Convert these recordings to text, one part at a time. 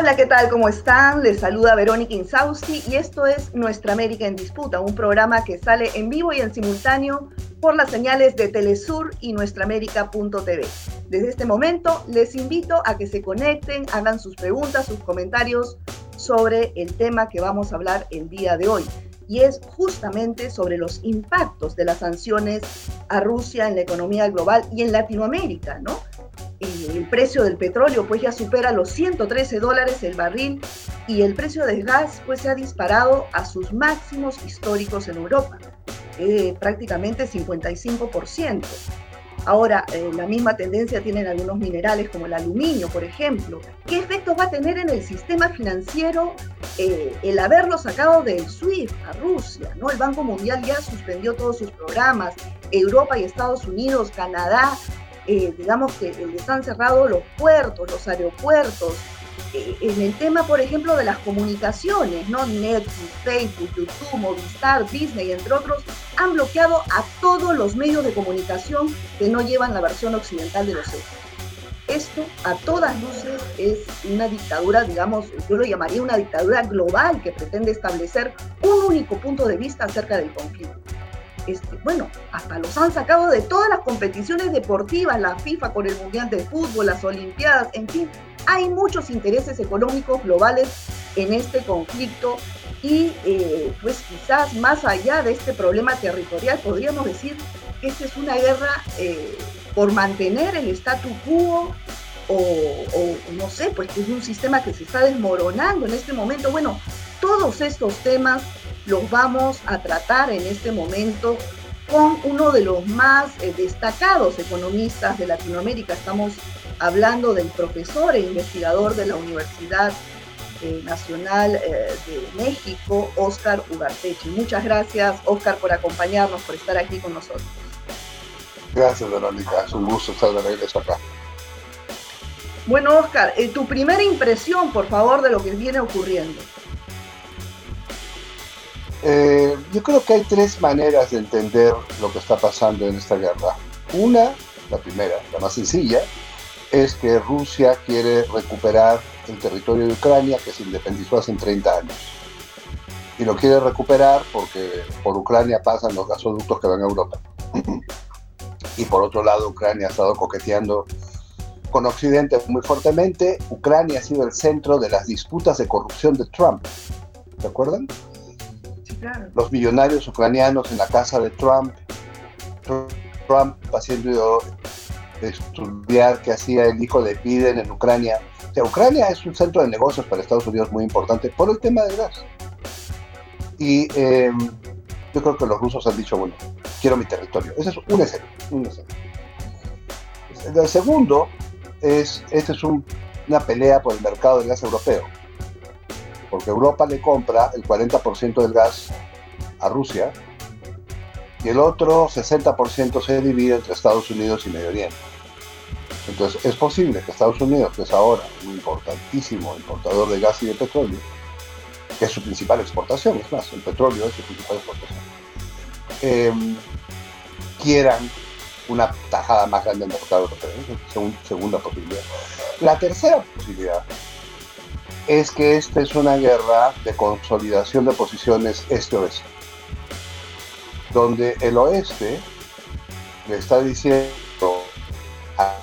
Hola, ¿qué tal? ¿Cómo están? Les saluda Verónica Insausti y esto es Nuestra América en Disputa, un programa que sale en vivo y en simultáneo por las señales de Telesur y nuestraamérica.tv. Desde este momento les invito a que se conecten, hagan sus preguntas, sus comentarios sobre el tema que vamos a hablar el día de hoy. Y es justamente sobre los impactos de las sanciones a Rusia en la economía global y en Latinoamérica, ¿no? El precio del petróleo pues ya supera los 113 dólares el barril y el precio del gas pues se ha disparado a sus máximos históricos en Europa, eh, prácticamente 55%. Ahora, eh, la misma tendencia tienen algunos minerales como el aluminio, por ejemplo. ¿Qué efectos va a tener en el sistema financiero eh, el haberlo sacado del SWIFT a Rusia? ¿no? El Banco Mundial ya suspendió todos sus programas. Europa y Estados Unidos, Canadá, eh, digamos que les han cerrado los puertos, los aeropuertos. Eh, en el tema, por ejemplo, de las comunicaciones, ¿no? Netflix, Facebook, YouTube, Movistar, Disney, entre otros, han bloqueado a todos los medios de comunicación que no llevan la versión occidental de los hechos. Esto, a todas luces, es una dictadura, digamos, yo lo llamaría una dictadura global que pretende establecer un único punto de vista acerca del conflicto. Bueno, hasta los han sacado de todas las competiciones deportivas, la FIFA con el Mundial de Fútbol, las Olimpiadas, en fin, hay muchos intereses económicos globales en este conflicto y eh, pues quizás más allá de este problema territorial podríamos decir que esta es una guerra eh, por mantener el statu quo o, o, no sé, pues es un sistema que se está desmoronando en este momento. Bueno, todos estos temas los vamos a tratar en este momento con uno de los más eh, destacados economistas de Latinoamérica. Estamos hablando del profesor e investigador de la Universidad eh, Nacional eh, de México, Óscar Ugartechi. Muchas gracias, Óscar, por acompañarnos, por estar aquí con nosotros. Gracias, Verónica. Es un gusto estar de regreso acá. Bueno, Óscar, tu primera impresión, por favor, de lo que viene ocurriendo. Eh, yo creo que hay tres maneras de entender lo que está pasando en esta guerra. Una, la primera, la más sencilla, es que Rusia quiere recuperar el territorio de Ucrania que se independizó hace 30 años. Y lo quiere recuperar porque por Ucrania pasan los gasoductos que van a Europa. y por otro lado, Ucrania ha estado coqueteando con Occidente muy fuertemente. Ucrania ha sido el centro de las disputas de corrupción de Trump. ¿Se acuerdan? Los millonarios ucranianos en la casa de Trump, Trump haciendo estudiar qué hacía el hijo de Biden en Ucrania. O sea, Ucrania es un centro de negocios para Estados Unidos muy importante por el tema del gas. Y em, yo creo que los rusos han dicho, bueno, quiero mi territorio. Ese es un. Un El segundo es, esta es una pelea por el mercado del gas europeo porque Europa le compra el 40% del gas a Rusia y el otro 60% se divide entre Estados Unidos y Medio Oriente. Entonces es posible que Estados Unidos, que es ahora un importantísimo importador de gas y de petróleo, que es su principal exportación, es más, el petróleo es su principal exportación, em, quieran una tajada más grande en el mercado europeo. segunda posibilidad. La tercera posibilidad es que esta es una guerra de consolidación de posiciones este-oeste, donde el oeste le está diciendo a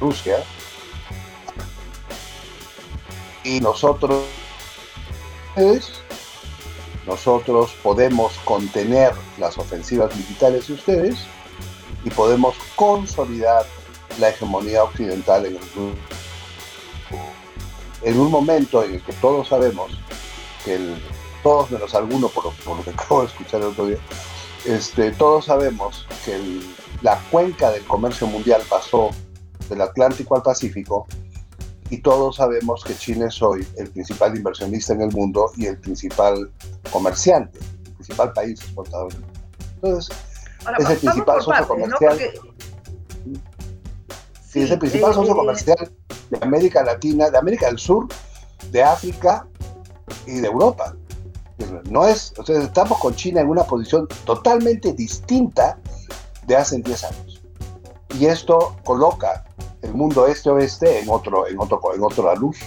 Rusia y nosotros nosotros podemos contener las ofensivas militares de ustedes y podemos consolidar la hegemonía occidental en el mundo en un momento en el que todos sabemos que todos menos algunos, por, lo que acabo de escuchar el otro día, este, todos sabemos que la cuenca del comercio mundial pasó del Atlántico al Pacífico y todos sabemos que China es hoy el principal inversionista en el mundo y el principal comerciante, el principal país exportador. Entonces, es el principal socio comercial. Sí, es el principal socio comercial de América Latina, de América del Sur, de África y de Europa. No es, o sea, estamos con China en una posición totalmente distinta de hace 10 años. Y esto coloca el mundo este-oeste en otro, en otro, en otra luz.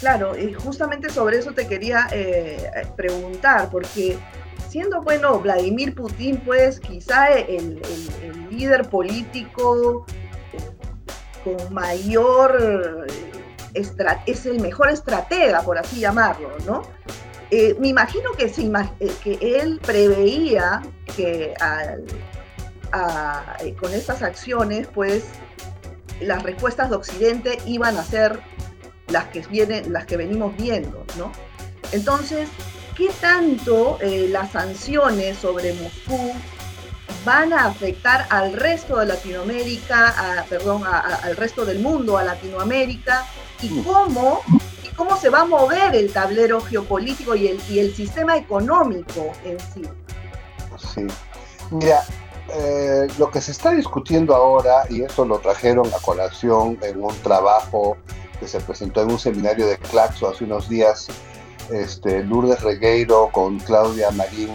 Claro, y justamente sobre eso te quería eh, preguntar, porque siendo, bueno, Vladimir Putin, pues quizá el, líder político mayor, eh, es el mejor estratega, por así llamarlo, ¿no? me imagino que, que él preveía que con estas acciones, pues, las respuestas de Occidente iban a ser las que, vienen, las que venimos viendo, ¿no? Entonces, ¿qué tanto eh, las sanciones sobre Moscú van a afectar al resto de Latinoamérica, perdón, al resto del mundo, a Latinoamérica, y mm. cómo, y cómo se va a mover el tablero geopolítico y el, y el sistema económico en sí? Sí. Mira, eh, lo que se está discutiendo ahora, y eso lo trajeron a colación en un trabajo que se presentó en un seminario de Claxo hace unos días, este, Lourdes Regueiro con Claudia Marín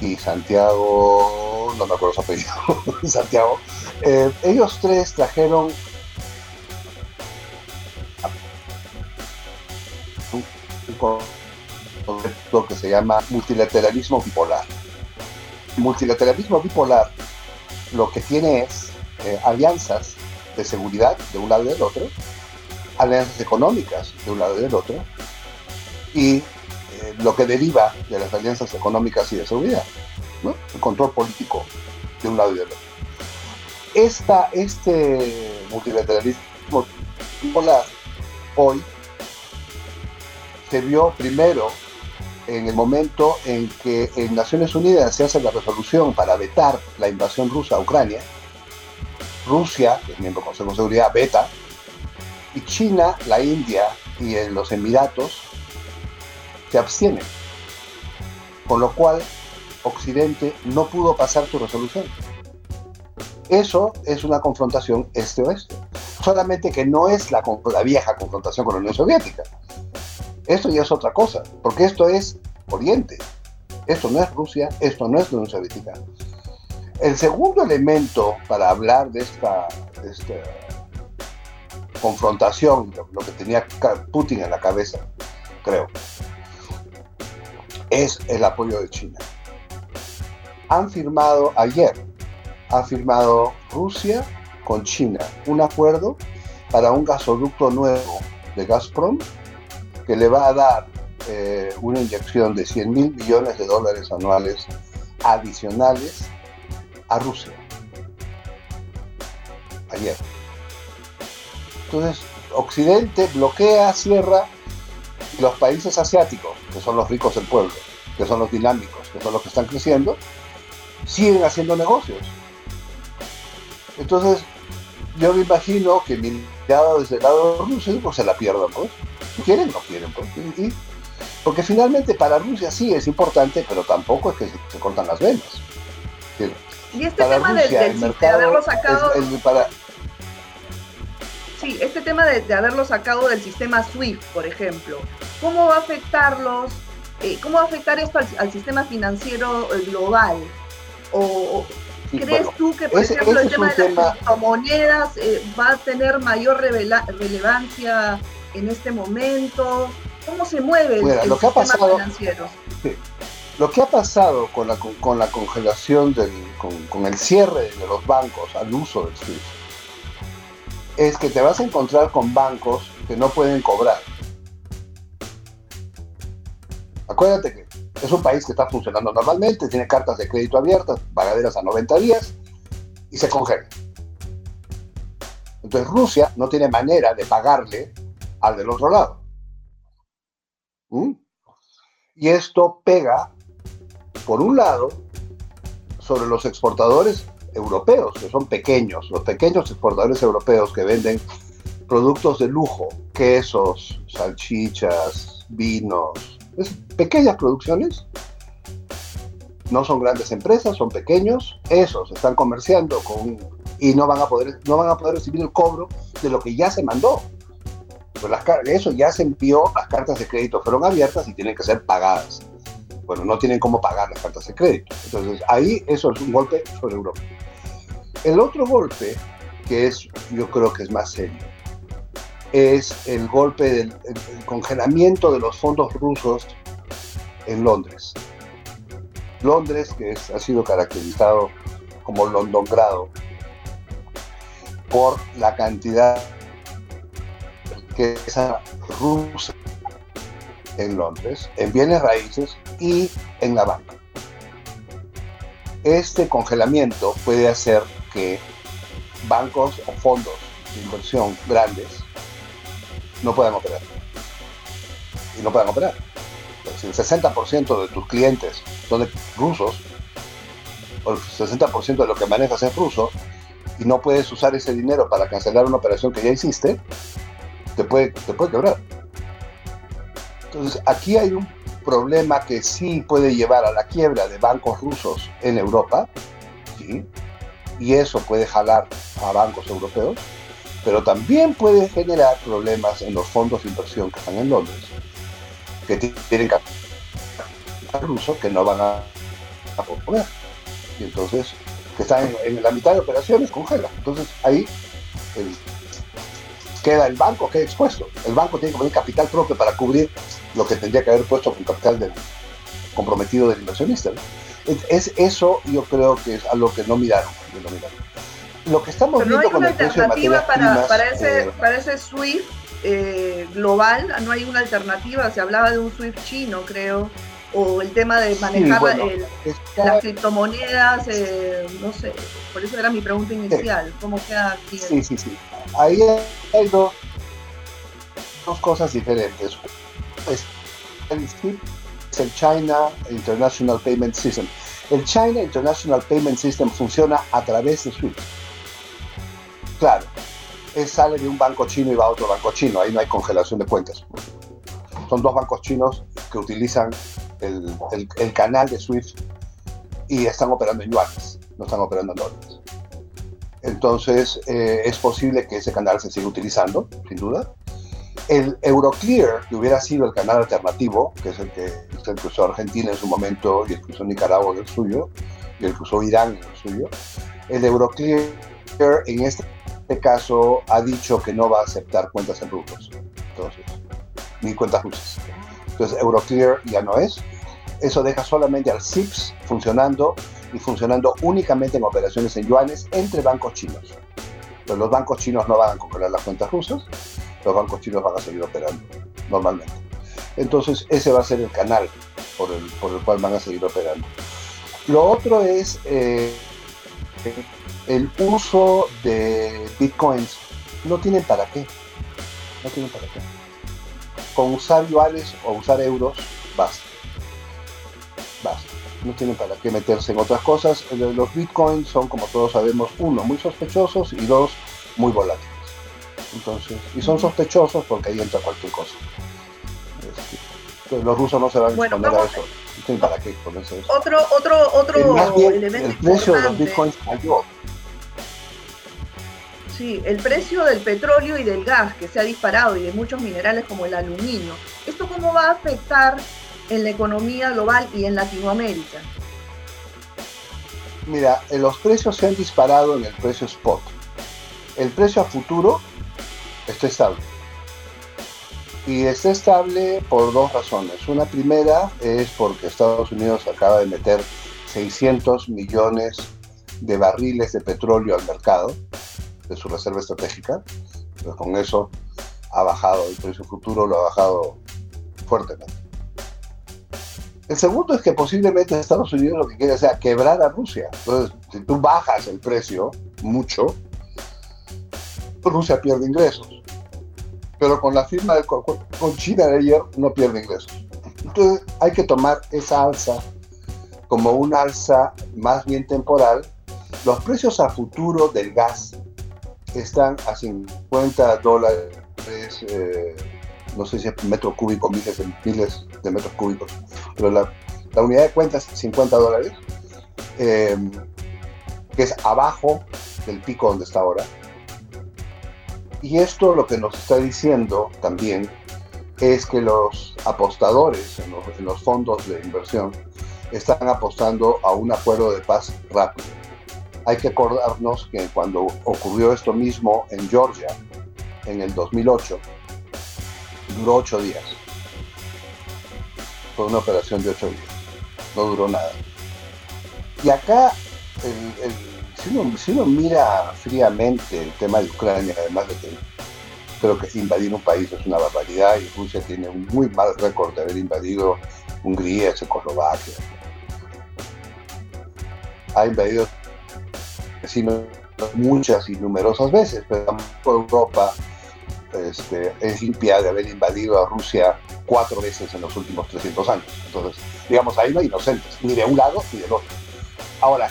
y Santiago, no me acuerdo su apellido, Santiago, eh, ellos tres trajeron un concepto que se llama multilateralismo bipolar. Multilateralismo bipolar lo que tiene es eh, alianzas de seguridad de un lado y del otro, alianzas económicas de un lado y del otro, y lo que deriva de las alianzas económicas y de seguridad, el control político de un lado y del otro. Esta, este multilateralismo bipolar hoy se vio primero en el momento en que en Naciones Unidas se hace la resolución para vetar la invasión rusa a Ucrania, Rusia, que es miembro del Consejo de Seguridad, veta, y China, la India y los Emiratos se abstienen. Con lo cual, Occidente no pudo pasar su resolución. Eso es una confrontación este-oeste. Solamente que no es la, la vieja confrontación con la Unión Soviética. Esto ya es otra cosa, porque esto es Oriente. Esto no es Rusia, esto no es la Unión Soviética. El segundo elemento para hablar de esta, confrontación, lo, que tenía Putin en la cabeza, creo, es el apoyo de China. Han firmado ayer, ha firmado Rusia con China un acuerdo para un gasoducto nuevo de Gazprom que le va a dar eh, una inyección de 100 mil millones de dólares anuales adicionales a Rusia. Ayer. Entonces, Occidente bloquea, cierra, los países asiáticos, que son los ricos del pueblo, que son los dinámicos, que son los que están creciendo, siguen haciendo negocios. Entonces, yo me imagino que mirado desde el lado de Rusia, pues se la pierdan, pues. ¿Quieren? No quieren, pues. porque finalmente para Rusia sí es importante, pero tampoco es que se, cortan las venas. Y este tema de, haberlo sacado. Sí, este tema de, haberlo sacado del sistema SWIFT, por ejemplo, ¿cómo va a afectarlos? Eh, ¿Cómo va a afectar esto al, sistema financiero eh, global? ¿O, crees tú que, por ejemplo, el tema de las criptomonedas eh, va a tener mayor relevancia en este momento? ¿Cómo se mueve el, sistema financiero? Lo que ha pasado con la, con la congelación, del, con, el cierre de los bancos al uso del SWIFT, es que te vas a encontrar con bancos que no pueden cobrar. Acuérdate que es un país que está funcionando normalmente, tiene cartas de crédito abiertas, pagaderas a 90 días, y se congela. Entonces Rusia no tiene manera de pagarle al del otro lado. ¿Mm? Y esto pega por un lado, sobre los exportadores europeos, que son pequeños, los pequeños exportadores europeos que venden productos de lujo, quesos, salchichas, vinos, pequeñas producciones, no son grandes empresas, son pequeños, esos están comerciando con y no van a poder no van a poder recibir el cobro de lo que ya se mandó. Pues eso ya se envió, las cartas de crédito fueron abiertas y tienen que ser pagadas bueno, no tienen cómo pagar las cartas de crédito. Entonces, ahí eso es un golpe sobre Europa. El otro golpe, que es, yo creo que es más serio, es el golpe del congelamiento de los fondos rusos en Londres. Londres, que ha sido caracterizado como Londongrado por la cantidad que esa rusa en Londres, en bienes raíces y en la banca. Este congelamiento puede hacer bancos o fondos de inversión grandes no puedan operar. Y no puedan operar. Si el 60% de tus clientes son rusos, o el 60% de lo que manejas es ruso, y no puedes usar ese dinero para cancelar una operación que ya hiciste, te puede, te puede quebrar. Entonces, aquí hay un problema que sí puede llevar a la quiebra de bancos rusos en Europa, ¿sí? Y eso puede jalar a bancos europeos, pero también puede generar problemas en los fondos de inversión que están en Londres, que tienen capital ruso que no van a, a poner. Y entonces, que están en, la mitad de operaciones, congela. Entonces ahí queda el banco, queda expuesto. El banco tiene que poner capital propio para cubrir lo que tendría que haber puesto con capital comprometido del inversionista. Es, eso yo creo que es algo que no miraron. Lo que estamos viendo con el precio de materias para, para, ese, eh, para ese SWIFT eh, global, no hay una alternativa. Se hablaba de un SWIFT chino, creo o el tema de manejar las criptomonedas, eh, no sé, por eso era mi pregunta inicial, ¿cómo queda aquí? Sí, sí, sí. Ahí hay dos, dos cosas diferentes. Es el China International Payment System. El China International Payment System funciona a través de SWIFT. Claro, es, sale de un banco chino y va a otro banco chino, ahí no hay congelación de cuentas. Son dos bancos chinos que utilizan el, el, canal de SWIFT y están operando en yuanes, no están operando en dólares. Entonces, eh, es posible que ese canal se siga utilizando, sin duda. El Euroclear, que hubiera sido el canal alternativo, que es el que, el usó Argentina en su momento y el que usó Nicaragua en el suyo, y el que usó Irán en el suyo, el Euroclear en este caso ha dicho que no va a aceptar cuentas en rublos, entonces, ni cuentas rusas. Entonces Euroclear ya no es. Eso deja solamente al CIPS funcionando y funcionando únicamente en operaciones en yuanes entre bancos chinos. Pero los bancos chinos no van a congelar las cuentas rusas, los bancos chinos van a seguir operando normalmente. Entonces ese va a ser el canal por el, por el cual van a seguir operando. Lo otro es eh, el uso de bitcoins. No tienen para qué. No tienen para qué con usar yuanes o usar euros, basta. Basta. No tienen para qué meterse en otras cosas. Los bitcoins son, como todos sabemos, uno, muy sospechosos y dos, muy volátiles. Entonces, y son sospechosos porque ahí entra cualquier cosa. Este, los rusos no se van a exponer a eso. Tienen para qué ponerse eso. Otro, otro, otro elemento el precio de los bitcoins cayó Sí, el precio del petróleo y del gas que se ha disparado y de muchos minerales como el aluminio. ¿Esto cómo va a afectar en la economía global y en Latinoamérica? Mira, eh, los precios se han disparado en el precio spot. El precio a futuro está estable. Y está estable por dos razones. Una primera es porque Estados Unidos acaba de meter 600 millones de barriles de petróleo al mercado de su reserva estratégica. Pues con eso ha bajado el precio futuro, lo ha bajado fuertemente. El segundo es que posiblemente Estados Unidos lo que quiere sea quebrar a Rusia. Entonces, si tú bajas el precio mucho, Rusia pierde ingresos. Pero con la firma de, con China de ayer no pierde ingresos. Entonces hay que tomar esa alza como una alza más bien temporal. Los precios a futuro del gas están a 50 dólares, eh, no sé si es metro cúbico, miles miles de metros cúbicos, pero la, unidad de cuenta es 50 dólares, em, que es abajo del pico donde está ahora. Y esto lo que nos está diciendo también es que los apostadores en los, fondos de inversión están apostando a un acuerdo de paz rápido Hay que acordarnos que cuando ocurrió esto mismo en Georgia, en el 2008, duró ocho días. Fue una operación de ocho días. No duró nada. Y acá, si, uno, mira fríamente el tema de Ucrania, además de que creo que invadir un país es una barbaridad y Rusia tiene un muy mal récord de haber invadido Hungría, Checoslovaquia. Ha invadido muchas y numerosas veces, pero Europa este, es limpia de haber invadido a Rusia cuatro veces en los últimos 300 años. Entonces, digamos, ahí no hay inocentes, ni de un lado ni del otro. Ahora,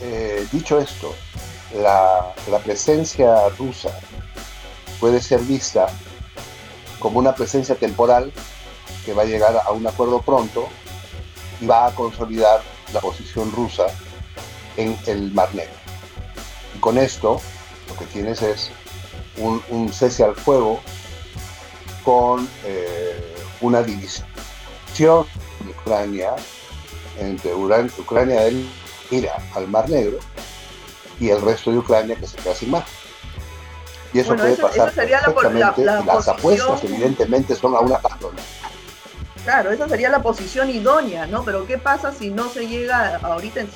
eh, dicho esto, la, presencia rusa puede ser vista como una presencia temporal que va a llegar a un acuerdo pronto y va a consolidar la posición rusa en el Mar Negro. Y con esto lo que tienes es un, cese al fuego con eh, una división de Ucrania entre Ucrania del ira al Mar Negro y el resto de Ucrania que se queda sin mar. Y eso puede pasar perfectamente. las apuestas evidentemente son a una persona. Claro, esa sería la posición idónea, ¿no? Pero ¿qué pasa si no se llega ahorita en,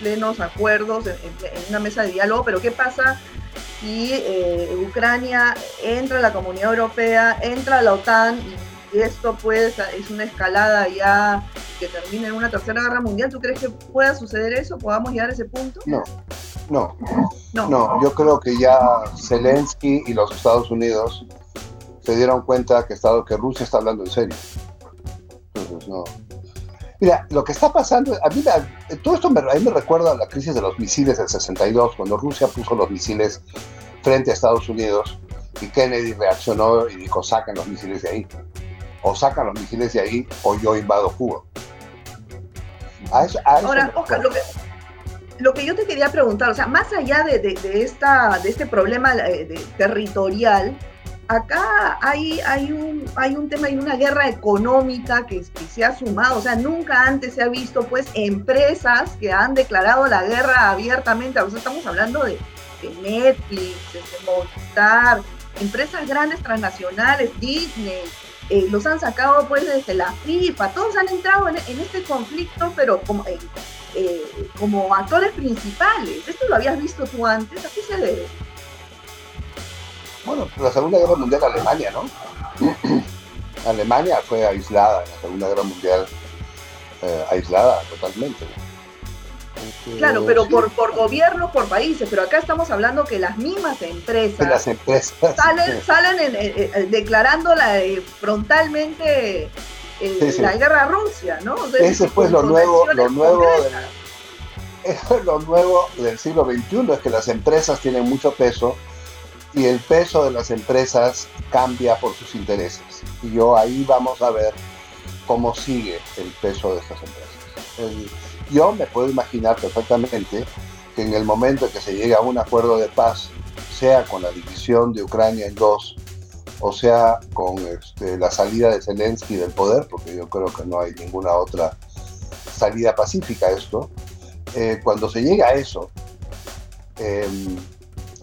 plenos acuerdos, en, una mesa de diálogo? Pero ¿qué pasa si eh, Ucrania entra a la Comunidad Europea, entra a la OTAN y esto pues es una escalada ya que termine en una tercera guerra mundial? ¿Tú crees que pueda suceder eso? ¿Podamos llegar a ese punto? No, no, no. no yo creo que ya Zelensky y los Estados Unidos se dieron cuenta que, Estado, que Rusia está hablando en serio. Entonces, no. Mira, lo que está pasando, a mí todo esto me, a mí me recuerda a la crisis de los misiles del 62, cuando Rusia puso los misiles frente a Estados Unidos y Kennedy reaccionó y dijo, sacan los misiles de ahí. O sacan los misiles de ahí o yo invado Cuba. Ahora, Oscar, lo que, lo que yo te quería preguntar, o sea, más allá de, de, esta, de este problema eh, territorial, acá hay, hay, un, hay un tema, hay una guerra económica que, se ha sumado, o sea, nunca antes se ha visto pues empresas que han declarado la guerra abiertamente, o sea, estamos hablando de, Netflix, de Movistar, empresas grandes transnacionales, Disney, eh, los han sacado pues desde la FIFA, todos han entrado en, este conflicto, pero como, eh, eh, como actores principales. ¿Esto lo habías visto tú antes? ¿A qué se debe? Bueno, la Segunda Guerra Mundial Alemania, ¿no? Alemania fue aislada en la Segunda Guerra Mundial, aislada totalmente. Claro, pero por, por gobiernos, por países, pero acá estamos hablando que las mismas empresas, las empresas salen, salen declarando frontalmente eh, la guerra a Rusia, ¿no? Ese fue lo nuevo, lo nuevo, del, lo nuevo del siglo XXI, es que las empresas tienen mucho peso y el peso de las empresas cambia por sus intereses. Y yo ahí vamos a ver cómo sigue el peso de estas empresas. Yo me puedo imaginar perfectamente que en el momento en que se llegue a un acuerdo de paz, sea con la división de Ucrania en dos, o sea con este, la salida de Zelensky del poder, porque yo creo que no hay ninguna otra salida pacífica a esto, eh, cuando se llegue a eso, em,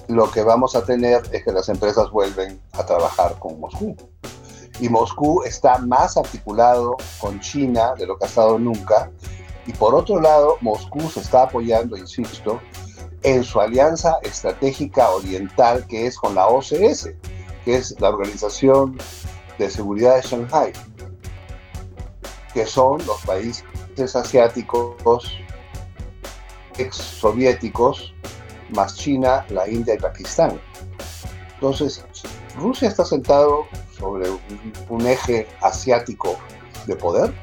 lo que vamos a tener es que las empresas vuelven a trabajar con Moscú. Y Moscú está más articulado con China de lo que ha estado nunca. Y por otro lado, Moscú se está apoyando, insisto, en su alianza estratégica oriental que es con la OCS, que es la Organización de Seguridad de Shanghai, que son los países asiáticos ex soviéticos más China, la India y Pakistán. Entonces, Rusia está sentado sobre un, eje asiático de poder,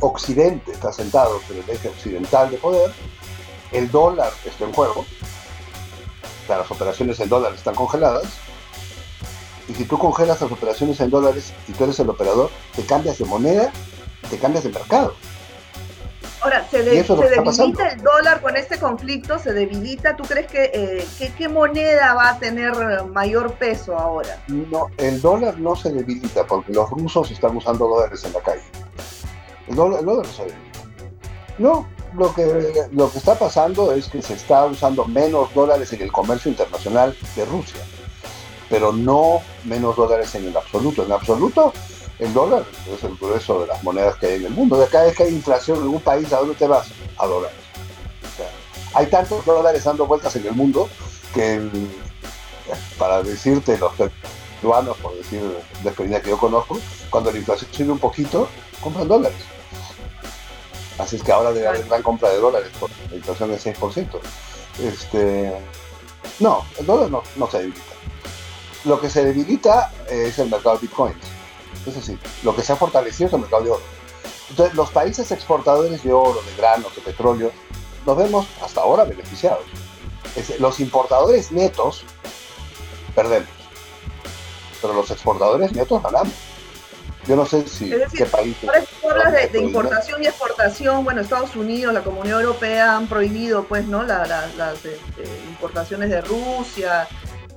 Occidente está sentado sobre el eje occidental de poder, el dólar está en juego, las operaciones en dólares están congeladas, y si tú congelas las operaciones en dólares y tú eres el operador, te cambias de moneda, te cambias de mercado. Ahora, ¿se, debilita el dólar con este conflicto? ¿Se debilita? ¿Tú crees que, eh, qué moneda va a tener mayor peso ahora? No, el dólar no se debilita porque los rusos están usando dólares en la calle. No se debilita. No, lo que, lo que está pasando es que se está usando menos dólares en el comercio internacional de Rusia, pero no menos dólares en el absoluto. En absoluto, el dólar es el grueso de las monedas que hay en el mundo. De cada vez que hay inflación en algún país, ¿a dónde te vas? A dólares. hay tantos dólares dando vueltas en el mundo que, para decirte los peruanos, por decir de experiencia que yo conozco, cuando la inflación sube un poquito, compran dólares. Así es que ahora debe haber gran compra de dólares por la inflación del 6%. Este, no, el dólar no, se debilita. Lo que se debilita es el mercado de bitcoins. Es decir, lo que se ha fortalecido es el mercado de oro. Entonces, los países exportadores de oro, de granos, de petróleo, nos vemos hasta ahora beneficiados. los importadores netos perdemos, pero los exportadores netos ganamos. Yo no sé si qué país. hablas de, importación y exportación. Bueno, Estados Unidos, la Comunidad Europea han prohibido, pues, ¿no? las este, importaciones de Rusia,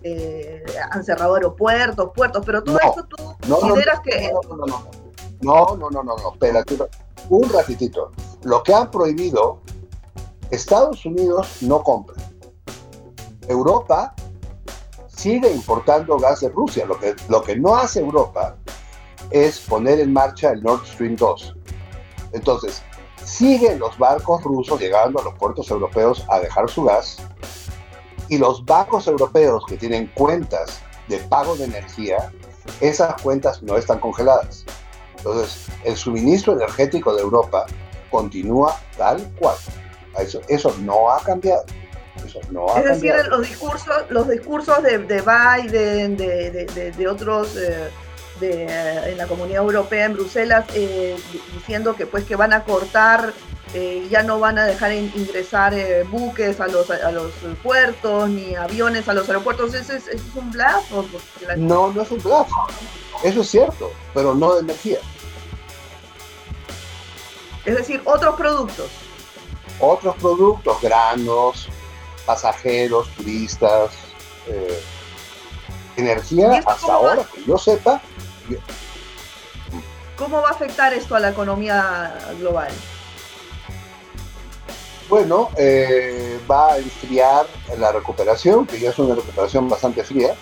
eh, han cerrado aeropuertos, puertos, pero todo esto tú consideras que. No, no, no, no, no, no, no, no, espérate, un ratitito. Lo que han prohibido, Estados Unidos no compra. Europa sigue importando gas de Rusia. Lo que, lo que no hace Europa es poner en marcha el Nord Stream 2. Entonces, siguen los barcos rusos llegando a los puertos europeos a dejar su gas y los bancos europeos que tienen cuentas de pago de energía, esas cuentas no están congeladas. Entonces, el suministro energético de Europa continúa tal cual. Eso, eso no ha cambiado. Eso no es decir, los discursos, los discursos de, Biden, de, otros eh, de, en la Comunidad Europea en Bruselas eh, diciendo que pues que van a cortar eh, ya no van a dejar ingresar eh, buques a los, a los puertos ni aviones a los aeropuertos. ¿Eso es, un bluff? No, no es un bluff. Eso es cierto, pero no de energía. Es decir, otros productos. Otros productos, granos, pasajeros, turistas, energía, hasta ahora, que yo sepa, ¿Cómo va a afectar esto a la economía global? Bueno, eh, va a enfriar la recuperación, que ya es una recuperación bastante fría.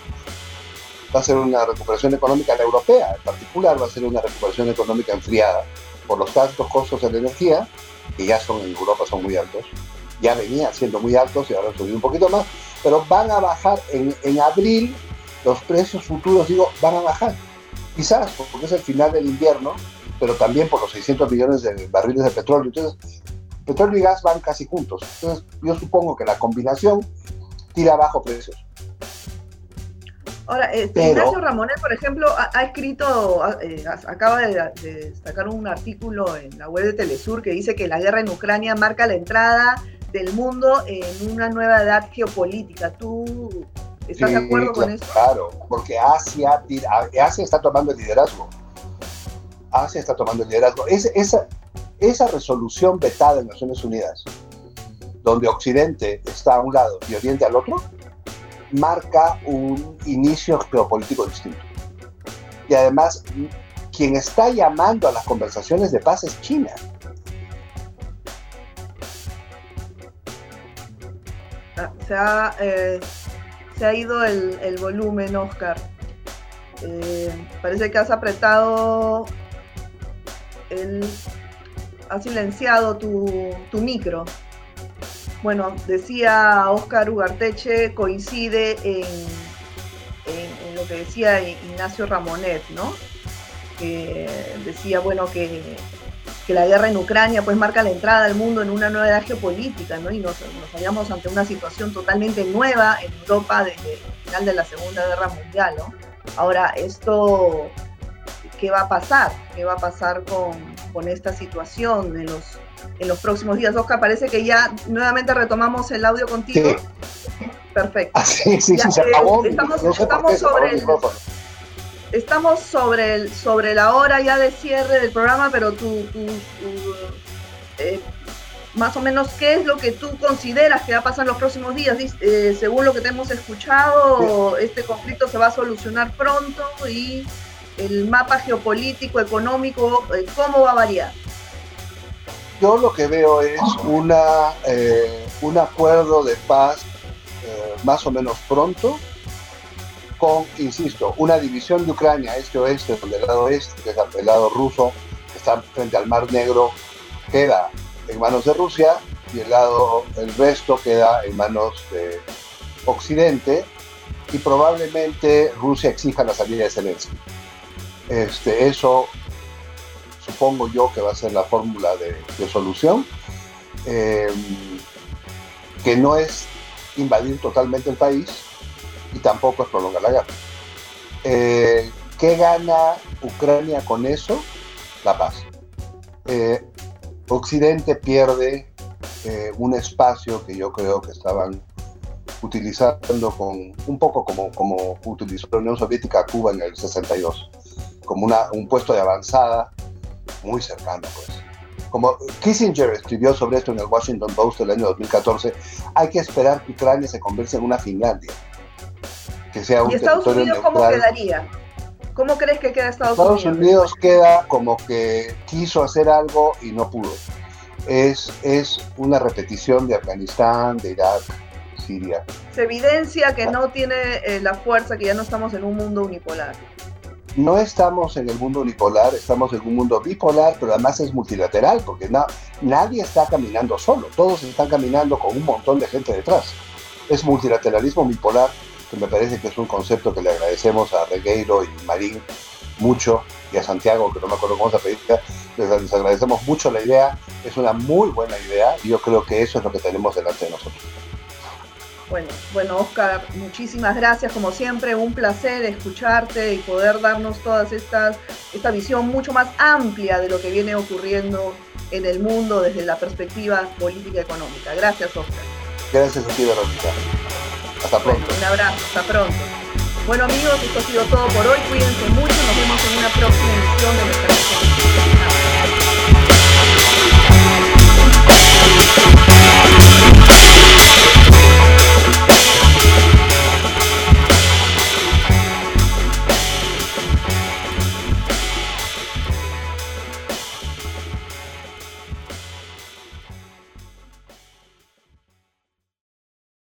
Va a ser una recuperación económica la europea, en particular va a ser una recuperación económica enfriada por los altos costos de la energía, que ya son en Europa son muy altos. Ya venían siendo muy altos y ahora han subido un poquito más, pero van a bajar en, en abril, los precios futuros, digo, van a bajar quizás porque es el final del invierno, pero también por los 600 millones de barriles de petróleo. Entonces, petróleo y gas van casi juntos. Entonces, yo supongo que la combinación tira abajo precios. Ahora, este, Ignacio Ramonet, por ejemplo, ha, escrito, eh, acaba de, destacar un artículo en la web de Telesur que dice que la guerra en Ucrania marca la entrada del mundo en una nueva edad geopolítica. ¿Tú ¿Estás de acuerdo con eso? Claro, porque Asia, Asia está tomando el liderazgo. Asia está tomando el liderazgo. esa, esa resolución vetada en Naciones Unidas, donde Occidente está a un lado y Oriente al otro, marca un inicio geopolítico distinto. Y además, quien está llamando a las conversaciones de paz es China. Ah, o sea, eh, se ha ido el, volumen, Oscar. Eh, parece que has apretado el. has silenciado tu, micro. Bueno, decía Oscar Ugarteche, coincide en, en, lo que decía Ignacio Ramonet, ¿no? Que decía, bueno, que que la guerra en Ucrania pues marca la entrada al mundo en una nueva edad geopolítica, ¿no? Y nos, hallamos ante una situación totalmente nueva en Europa desde el final de la Segunda Guerra Mundial, ¿no? Ahora, esto, ¿qué va a pasar? ¿Qué va a pasar con, con esta situación en los, en los próximos días? Oscar, parece que ya nuevamente retomamos el audio contigo. Perfecto. Ah, sí, sí, se acabó. Estamos, estamos sobre el estamos sobre, el, sobre la hora ya de cierre del programa, pero tú, eh, más o menos, ¿qué es lo que tú consideras que va a pasar en los próximos días? Eh, según lo que te hemos escuchado, este conflicto se va a solucionar pronto y el mapa geopolítico, económico, eh, ¿cómo va a variar? yo lo que veo es una, eh, un acuerdo de paz más o menos pronto, con, insisto, una división de Ucrania este-oeste, donde el lado este, que es el lado ruso, que está frente al Mar Negro, queda en manos de Rusia y el lado, el resto queda en manos de Occidente y probablemente Rusia exija la salida de Zelensky. Este, eso supongo yo que va a ser la fórmula de, solución, eh, que no es invadir totalmente el país y tampoco es prolongar la guerra. Eh, ¿Qué gana Ucrania con eso? La paz. Eh, Occidente pierde un espacio que yo creo que estaban utilizando con un poco como, como utilizó la Unión Soviética a Cuba en el 62, como una, un puesto de avanzada muy cercano, pues. Como Kissinger escribió sobre esto en el Washington Post el año 2014, hay que esperar que Ucrania se convierta en una Finlandia. Que sea un ¿Y Estados Unidos cómo quedaría? ¿Cómo crees que queda Estados, Unidos? Estados Unidos queda como que quiso hacer algo y no pudo. Es, es una repetición de Afganistán, de Irak, Siria. Se evidencia que no tiene eh, la fuerza, que ya no estamos en un mundo unipolar no estamos en el mundo unipolar, estamos en un mundo bipolar, pero además es multilateral, porque nadie está caminando solo, todos están caminando con un montón de gente detrás. Es multilateralismo bipolar, que me parece que es un concepto que le agradecemos a Regueiro y Marín mucho, y a Santiago, que no me acuerdo cómo se pedir, les agradecemos mucho la idea, es una muy buena idea, y yo creo que eso es lo que tenemos delante de nosotros. Bueno, bueno, Oscar, muchísimas gracias como siempre, un placer escucharte y poder darnos todas estas, esta visión mucho más amplia de lo que viene ocurriendo en el mundo desde la perspectiva política y económica. Gracias, Oscar. Gracias a ti, Verónica. Hasta pronto. Un abrazo, hasta pronto. Bueno amigos, esto ha sido todo por hoy. Cuídense mucho. Nos vemos en una próxima edición de nuestra